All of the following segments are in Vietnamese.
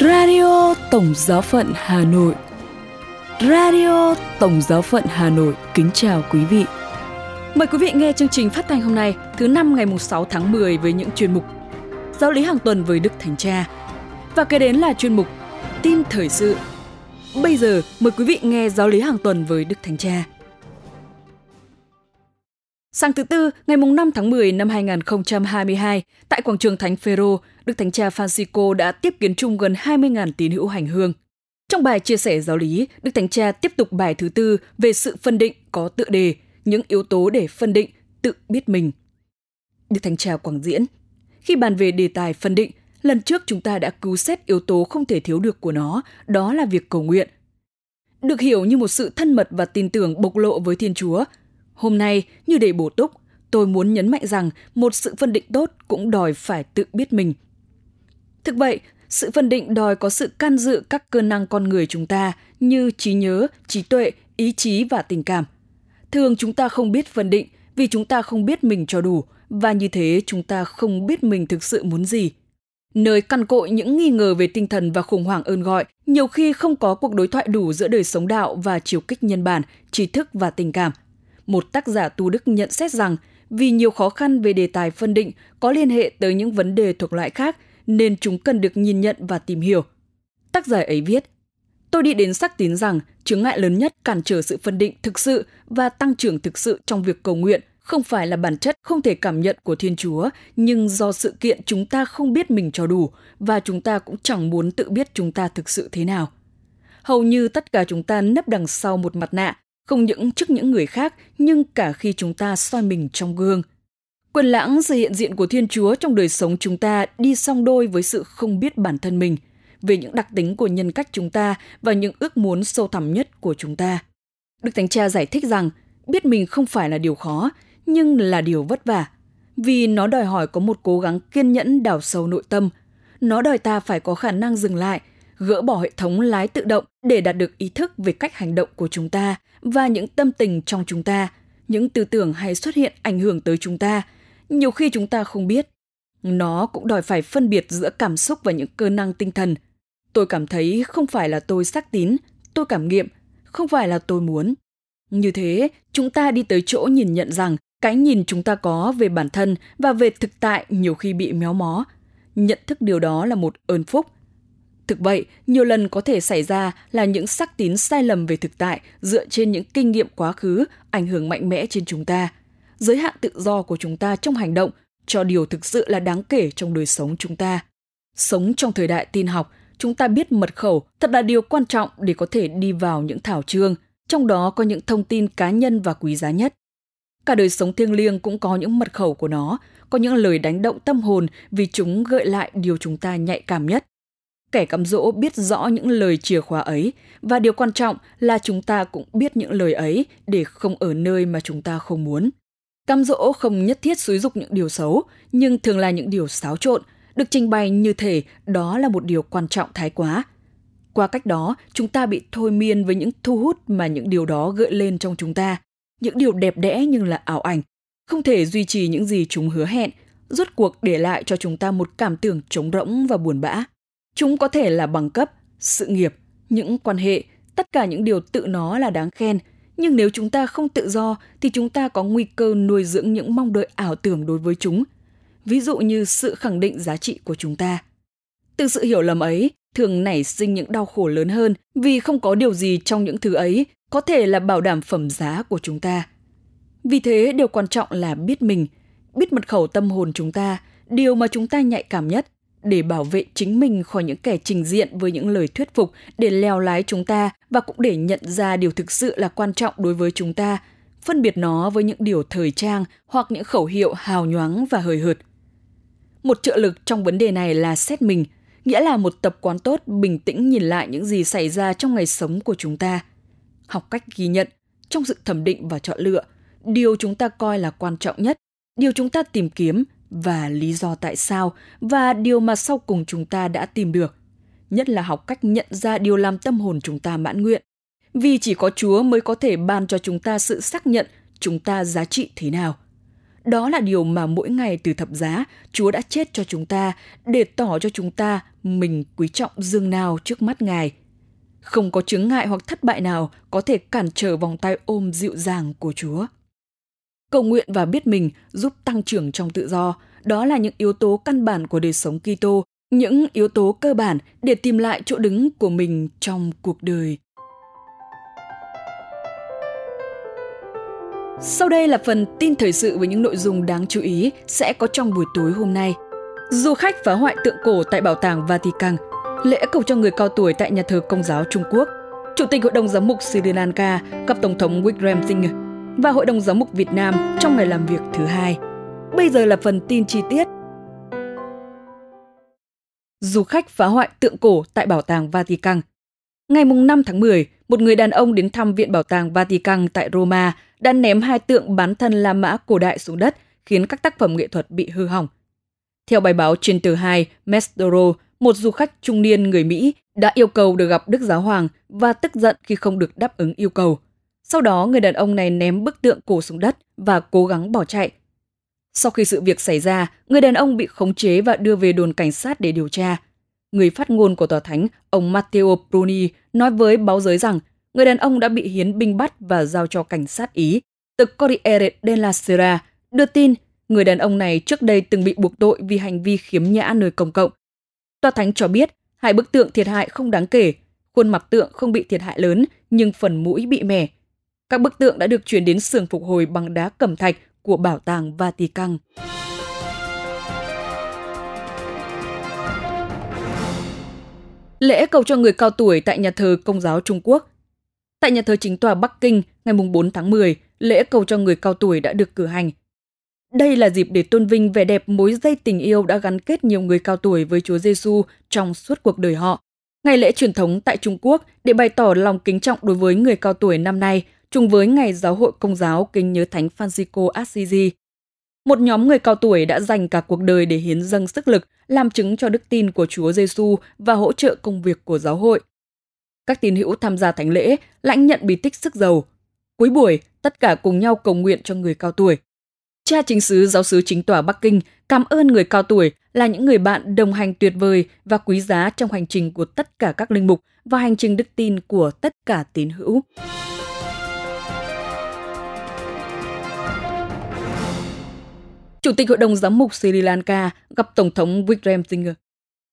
Radio Tổng Giáo phận Hà Nội Radio Tổng Giáo phận Hà Nội kính chào quý vị. Mời quý vị nghe chương trình phát thanh hôm nay, thứ năm ngày 6 tháng 10 với những chuyên mục Giáo lý hàng tuần với Đức Thánh Cha và kế đến là chuyên mục Tin thời sự. Bây giờ, mời quý vị nghe giáo lý hàng tuần với Đức Thánh Cha. Sáng thứ Tư, ngày 5 tháng 10 năm 2022, tại quảng trường Thánh Phêrô, Đức Thánh Cha Francisco đã tiếp kiến chung gần 20.000 tín hữu hành hương. Trong bài chia sẻ giáo lý, Đức Thánh Cha tiếp tục bài thứ tư về sự phân định có tựa đề, những yếu tố để phân định, tự biết mình. Đức Thánh Cha Quảng Diễn Khi bàn về đề tài phân định, lần trước chúng ta đã cứu xét yếu tố không thể thiếu được của nó, đó là việc cầu nguyện. Được hiểu như một sự thân mật và tin tưởng bộc lộ với Thiên Chúa – Hôm nay, như để bổ túc, tôi muốn nhấn mạnh rằng một sự phân định tốt cũng đòi phải tự biết mình. Thực vậy, sự phân định đòi có sự can dự các cơ năng con người chúng ta như trí nhớ, trí tuệ, ý chí và tình cảm. Thường chúng ta không biết phân định vì chúng ta không biết mình cho đủ và như thế chúng ta không biết mình thực sự muốn gì. Nơi căn cội những nghi ngờ về tinh thần và khủng hoảng ơn gọi, nhiều khi không có cuộc đối thoại đủ giữa đời sống đạo và chiều kích nhân bản, trí thức và tình cảm – một tác giả tu đức nhận xét rằng vì nhiều khó khăn về đề tài phân định có liên hệ tới những vấn đề thuộc loại khác nên chúng cần được nhìn nhận và tìm hiểu. Tác giả ấy viết, Tôi đi đến xác tín rằng chứng ngại lớn nhất cản trở sự phân định thực sự và tăng trưởng thực sự trong việc cầu nguyện không phải là bản chất không thể cảm nhận của Thiên Chúa, nhưng do sự kiện chúng ta không biết mình cho đủ và chúng ta cũng chẳng muốn tự biết chúng ta thực sự thế nào. Hầu như tất cả chúng ta nấp đằng sau một mặt nạ không những trước những người khác nhưng cả khi chúng ta soi mình trong gương. Quần lãng sự hiện diện của Thiên Chúa trong đời sống chúng ta đi song đôi với sự không biết bản thân mình, về những đặc tính của nhân cách chúng ta và những ước muốn sâu thẳm nhất của chúng ta. Đức Thánh Cha giải thích rằng biết mình không phải là điều khó, nhưng là điều vất vả, vì nó đòi hỏi có một cố gắng kiên nhẫn đào sâu nội tâm. Nó đòi ta phải có khả năng dừng lại, gỡ bỏ hệ thống lái tự động để đạt được ý thức về cách hành động của chúng ta và những tâm tình trong chúng ta, những tư tưởng hay xuất hiện ảnh hưởng tới chúng ta, nhiều khi chúng ta không biết. Nó cũng đòi phải phân biệt giữa cảm xúc và những cơ năng tinh thần. Tôi cảm thấy không phải là tôi xác tín, tôi cảm nghiệm, không phải là tôi muốn. Như thế, chúng ta đi tới chỗ nhìn nhận rằng cái nhìn chúng ta có về bản thân và về thực tại nhiều khi bị méo mó. Nhận thức điều đó là một ơn phúc – Thực vậy, nhiều lần có thể xảy ra là những xác tín sai lầm về thực tại dựa trên những kinh nghiệm quá khứ ảnh hưởng mạnh mẽ trên chúng ta. Giới hạn tự do của chúng ta trong hành động cho điều thực sự là đáng kể trong đời sống chúng ta. Sống trong thời đại tin học, chúng ta biết mật khẩu thật là điều quan trọng để có thể đi vào những thảo chương, trong đó có những thông tin cá nhân và quý giá nhất. Cả đời sống thiêng liêng cũng có những mật khẩu của nó, có những lời đánh động tâm hồn vì chúng gợi lại điều chúng ta nhạy cảm nhất. Kẻ cắm dỗ biết rõ những lời chìa khóa ấy và điều quan trọng là chúng ta cũng biết những lời ấy để không ở nơi mà chúng ta không muốn. Cám dỗ không nhất thiết xúi dục những điều xấu, nhưng thường là những điều xáo trộn, được trình bày như thể đó là một điều quan trọng thái quá. Qua cách đó, chúng ta bị thôi miên với những thu hút mà những điều đó gợi lên trong chúng ta. Những điều đẹp đẽ nhưng là ảo ảnh, không thể duy trì những gì chúng hứa hẹn, rốt cuộc để lại cho chúng ta một cảm tưởng trống rỗng và buồn bã. Chúng có thể là bằng cấp, sự nghiệp, những quan hệ, tất cả những điều tự nó là đáng khen, nhưng nếu chúng ta không tự do thì chúng ta có nguy cơ nuôi dưỡng những mong đợi ảo tưởng đối với chúng, ví dụ như sự khẳng định giá trị của chúng ta. Từ sự hiểu lầm ấy, thường nảy sinh những đau khổ lớn hơn vì không có điều gì trong những thứ ấy có thể là bảo đảm phẩm giá của chúng ta. Vì thế, điều quan trọng là biết mình, biết mật khẩu tâm hồn chúng ta, điều mà chúng ta nhạy cảm nhất để bảo vệ chính mình khỏi những kẻ trình diện với những lời thuyết phục để leo lái chúng ta và cũng để nhận ra điều thực sự là quan trọng đối với chúng ta, phân biệt nó với những điều thời trang hoặc những khẩu hiệu hào nhoáng và hời hợt. Một trợ lực trong vấn đề này là xét mình, nghĩa là một tập quán tốt bình tĩnh nhìn lại những gì xảy ra trong ngày sống của chúng ta. Học cách ghi nhận, trong sự thẩm định và chọn lựa, điều chúng ta coi là quan trọng nhất, điều chúng ta tìm kiếm và lý do tại sao và điều mà sau cùng chúng ta đã tìm được nhất là học cách nhận ra điều làm tâm hồn chúng ta mãn nguyện vì chỉ có chúa mới có thể ban cho chúng ta sự xác nhận chúng ta giá trị thế nào đó là điều mà mỗi ngày từ thập giá, Chúa đã chết cho chúng ta để tỏ cho chúng ta mình quý trọng dương nào trước mắt Ngài. Không có chứng ngại hoặc thất bại nào có thể cản trở vòng tay ôm dịu dàng của Chúa. Cầu nguyện và biết mình giúp tăng trưởng trong tự do, đó là những yếu tố căn bản của đời sống Kitô, những yếu tố cơ bản để tìm lại chỗ đứng của mình trong cuộc đời. Sau đây là phần tin thời sự với những nội dung đáng chú ý sẽ có trong buổi tối hôm nay. Du khách phá hoại tượng cổ tại Bảo tàng Vatican, lễ cầu cho người cao tuổi tại nhà thờ Công giáo Trung Quốc, Chủ tịch Hội đồng Giám mục Sri Lanka gặp Tổng thống Wickrem Singh và Hội đồng Giám mục Việt Nam trong ngày làm việc thứ hai. Bây giờ là phần tin chi tiết. Du khách phá hoại tượng cổ tại Bảo tàng Vatican. Ngày 5 tháng 10, một người đàn ông đến thăm Viện Bảo tàng Vatican tại Roma đã ném hai tượng bán thân La Mã cổ đại xuống đất, khiến các tác phẩm nghệ thuật bị hư hỏng. Theo bài báo trên tờ 2, Mestoro, một du khách trung niên người Mỹ đã yêu cầu được gặp Đức Giáo Hoàng và tức giận khi không được đáp ứng yêu cầu. Sau đó, người đàn ông này ném bức tượng cổ xuống đất và cố gắng bỏ chạy. Sau khi sự việc xảy ra, người đàn ông bị khống chế và đưa về đồn cảnh sát để điều tra. Người phát ngôn của tòa thánh, ông Matteo Bruni, nói với báo giới rằng người đàn ông đã bị hiến binh bắt và giao cho cảnh sát Ý. từ Corriere della Sera đưa tin người đàn ông này trước đây từng bị buộc tội vì hành vi khiếm nhã nơi công cộng. Tòa thánh cho biết hai bức tượng thiệt hại không đáng kể, khuôn mặt tượng không bị thiệt hại lớn nhưng phần mũi bị mẻ. Các bức tượng đã được chuyển đến xưởng phục hồi bằng đá cẩm thạch của Bảo tàng Vatican. Lễ cầu cho người cao tuổi tại nhà thờ Công giáo Trung Quốc Tại nhà thờ chính tòa Bắc Kinh, ngày 4 tháng 10, lễ cầu cho người cao tuổi đã được cử hành. Đây là dịp để tôn vinh vẻ đẹp mối dây tình yêu đã gắn kết nhiều người cao tuổi với Chúa Giêsu trong suốt cuộc đời họ. Ngày lễ truyền thống tại Trung Quốc để bày tỏ lòng kính trọng đối với người cao tuổi năm nay, trùng với ngày giáo hội công giáo kính nhớ Thánh Francisco Assisi. Một nhóm người cao tuổi đã dành cả cuộc đời để hiến dâng sức lực, làm chứng cho đức tin của Chúa Giêsu và hỗ trợ công việc của giáo hội. Các tín hữu tham gia thánh lễ lãnh nhận bí tích sức giàu. Cuối buổi, tất cả cùng nhau cầu nguyện cho người cao tuổi. Cha chính sứ giáo sứ chính tòa Bắc Kinh cảm ơn người cao tuổi là những người bạn đồng hành tuyệt vời và quý giá trong hành trình của tất cả các linh mục và hành trình đức tin của tất cả tín hữu. Chủ tịch Hội đồng Giám mục Sri Lanka gặp Tổng thống Wickremesinghe.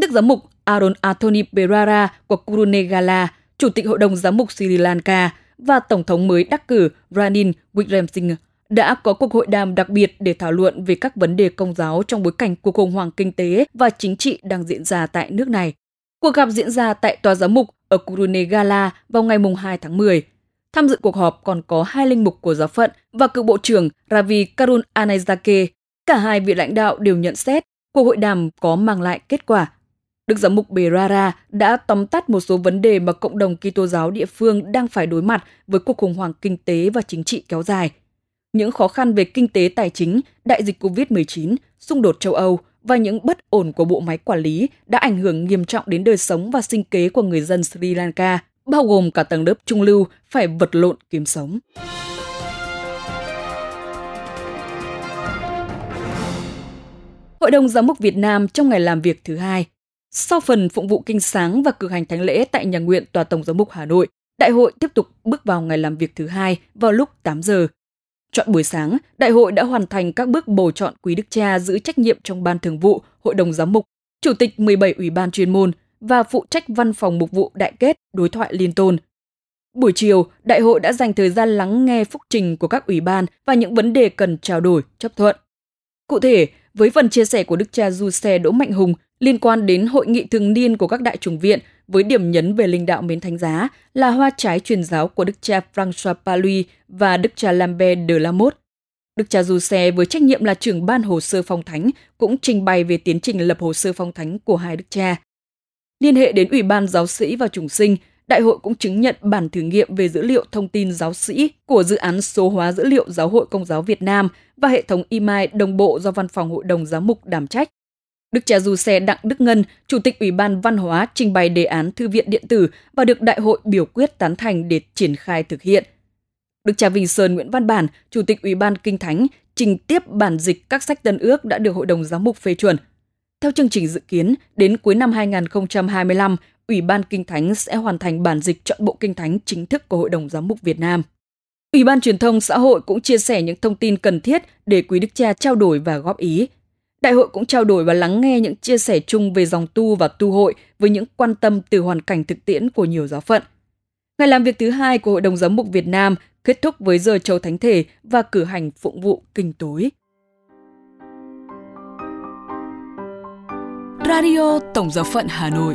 Đức Giám mục Aaron Anthony Perara của Kurunegala, Chủ tịch Hội đồng Giám mục Sri Lanka và Tổng thống mới đắc cử Ranil Wickremesinghe đã có cuộc hội đàm đặc biệt để thảo luận về các vấn đề công giáo trong bối cảnh cuộc khủng hoảng kinh tế và chính trị đang diễn ra tại nước này. Cuộc gặp diễn ra tại Tòa Giám mục ở Kurunegala vào ngày 2 tháng 10. Tham dự cuộc họp còn có hai linh mục của giáo phận và cựu bộ trưởng Ravi Karun Anayzake. Cả hai vị lãnh đạo đều nhận xét cuộc hội đàm có mang lại kết quả. Đức giám mục Berara đã tóm tắt một số vấn đề mà cộng đồng Kitô giáo địa phương đang phải đối mặt với cuộc khủng hoảng kinh tế và chính trị kéo dài. Những khó khăn về kinh tế tài chính, đại dịch COVID-19, xung đột châu Âu và những bất ổn của bộ máy quản lý đã ảnh hưởng nghiêm trọng đến đời sống và sinh kế của người dân Sri Lanka, bao gồm cả tầng lớp trung lưu phải vật lộn kiếm sống. Hội đồng Giám mục Việt Nam trong ngày làm việc thứ hai. Sau phần phụng vụ kinh sáng và cử hành thánh lễ tại nhà nguyện Tòa Tổng Giám mục Hà Nội, đại hội tiếp tục bước vào ngày làm việc thứ hai vào lúc 8 giờ. Chọn buổi sáng, đại hội đã hoàn thành các bước bầu chọn quý đức cha giữ trách nhiệm trong ban thường vụ, hội đồng giám mục, chủ tịch 17 ủy ban chuyên môn và phụ trách văn phòng mục vụ đại kết đối thoại liên tôn. Buổi chiều, đại hội đã dành thời gian lắng nghe phúc trình của các ủy ban và những vấn đề cần trao đổi, chấp thuận. Cụ thể, với phần chia sẻ của Đức cha Du Xe Đỗ Mạnh Hùng liên quan đến hội nghị thường niên của các đại chủng viện với điểm nhấn về linh đạo mến thánh giá là hoa trái truyền giáo của Đức cha François Paluy và Đức cha Lambert de la Motte. Đức cha Du Xe với trách nhiệm là trưởng ban hồ sơ phong thánh cũng trình bày về tiến trình lập hồ sơ phong thánh của hai đức cha. Liên hệ đến Ủy ban giáo sĩ và chủng sinh, Đại hội cũng chứng nhận bản thử nghiệm về dữ liệu thông tin giáo sĩ của dự án số hóa dữ liệu Giáo hội Công giáo Việt Nam và hệ thống email đồng bộ do Văn phòng Hội đồng Giám mục đảm trách. Đức cha Du Xe Đặng Đức Ngân, Chủ tịch Ủy ban Văn hóa trình bày đề án thư viện điện tử và được đại hội biểu quyết tán thành để triển khai thực hiện. Đức cha Vinh Sơn Nguyễn Văn Bản, Chủ tịch Ủy ban Kinh Thánh, trình tiếp bản dịch các sách tân ước đã được Hội đồng Giám mục phê chuẩn. Theo chương trình dự kiến, đến cuối năm 2025, Ủy ban Kinh Thánh sẽ hoàn thành bản dịch chọn bộ Kinh Thánh chính thức của Hội đồng Giám mục Việt Nam. Ủy ban Truyền thông Xã hội cũng chia sẻ những thông tin cần thiết để Quý Đức Cha trao đổi và góp ý. Đại hội cũng trao đổi và lắng nghe những chia sẻ chung về dòng tu và tu hội với những quan tâm từ hoàn cảnh thực tiễn của nhiều giáo phận. Ngày làm việc thứ hai của Hội đồng Giám mục Việt Nam kết thúc với giờ châu thánh thể và cử hành phụng vụ kinh tối. Radio Tổng giáo phận Hà Nội.